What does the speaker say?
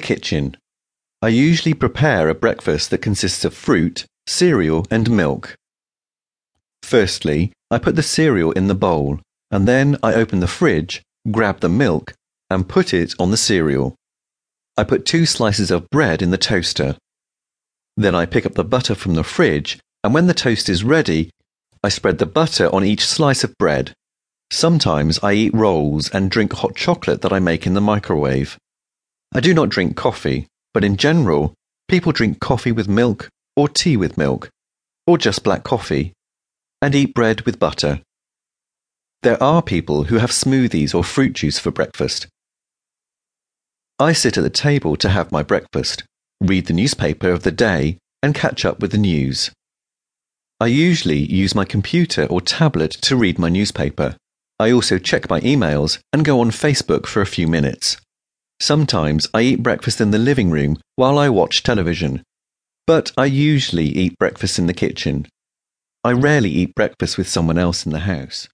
kitchen. I usually prepare a breakfast that consists of fruit, cereal, and milk. Firstly, I put the cereal in the bowl, and then I open the fridge, grab the milk, and put it on the cereal. I put two slices of bread in the toaster. Then I pick up the butter from the fridge, and when the toast is ready, I spread the butter on each slice of bread. Sometimes I eat rolls and drink hot chocolate that I make in the microwave. I do not drink coffee, but in general, people drink coffee with milk, or tea with milk, or just black coffee, and eat bread with butter. There are people who have smoothies or fruit juice for breakfast. I sit at the table to have my breakfast, read the newspaper of the day, and catch up with the news. I usually use my computer or tablet to read my newspaper. I also check my emails and go on Facebook for a few minutes. Sometimes I eat breakfast in the living room while I watch television, but I usually eat breakfast in the kitchen. I rarely eat breakfast with someone else in the house.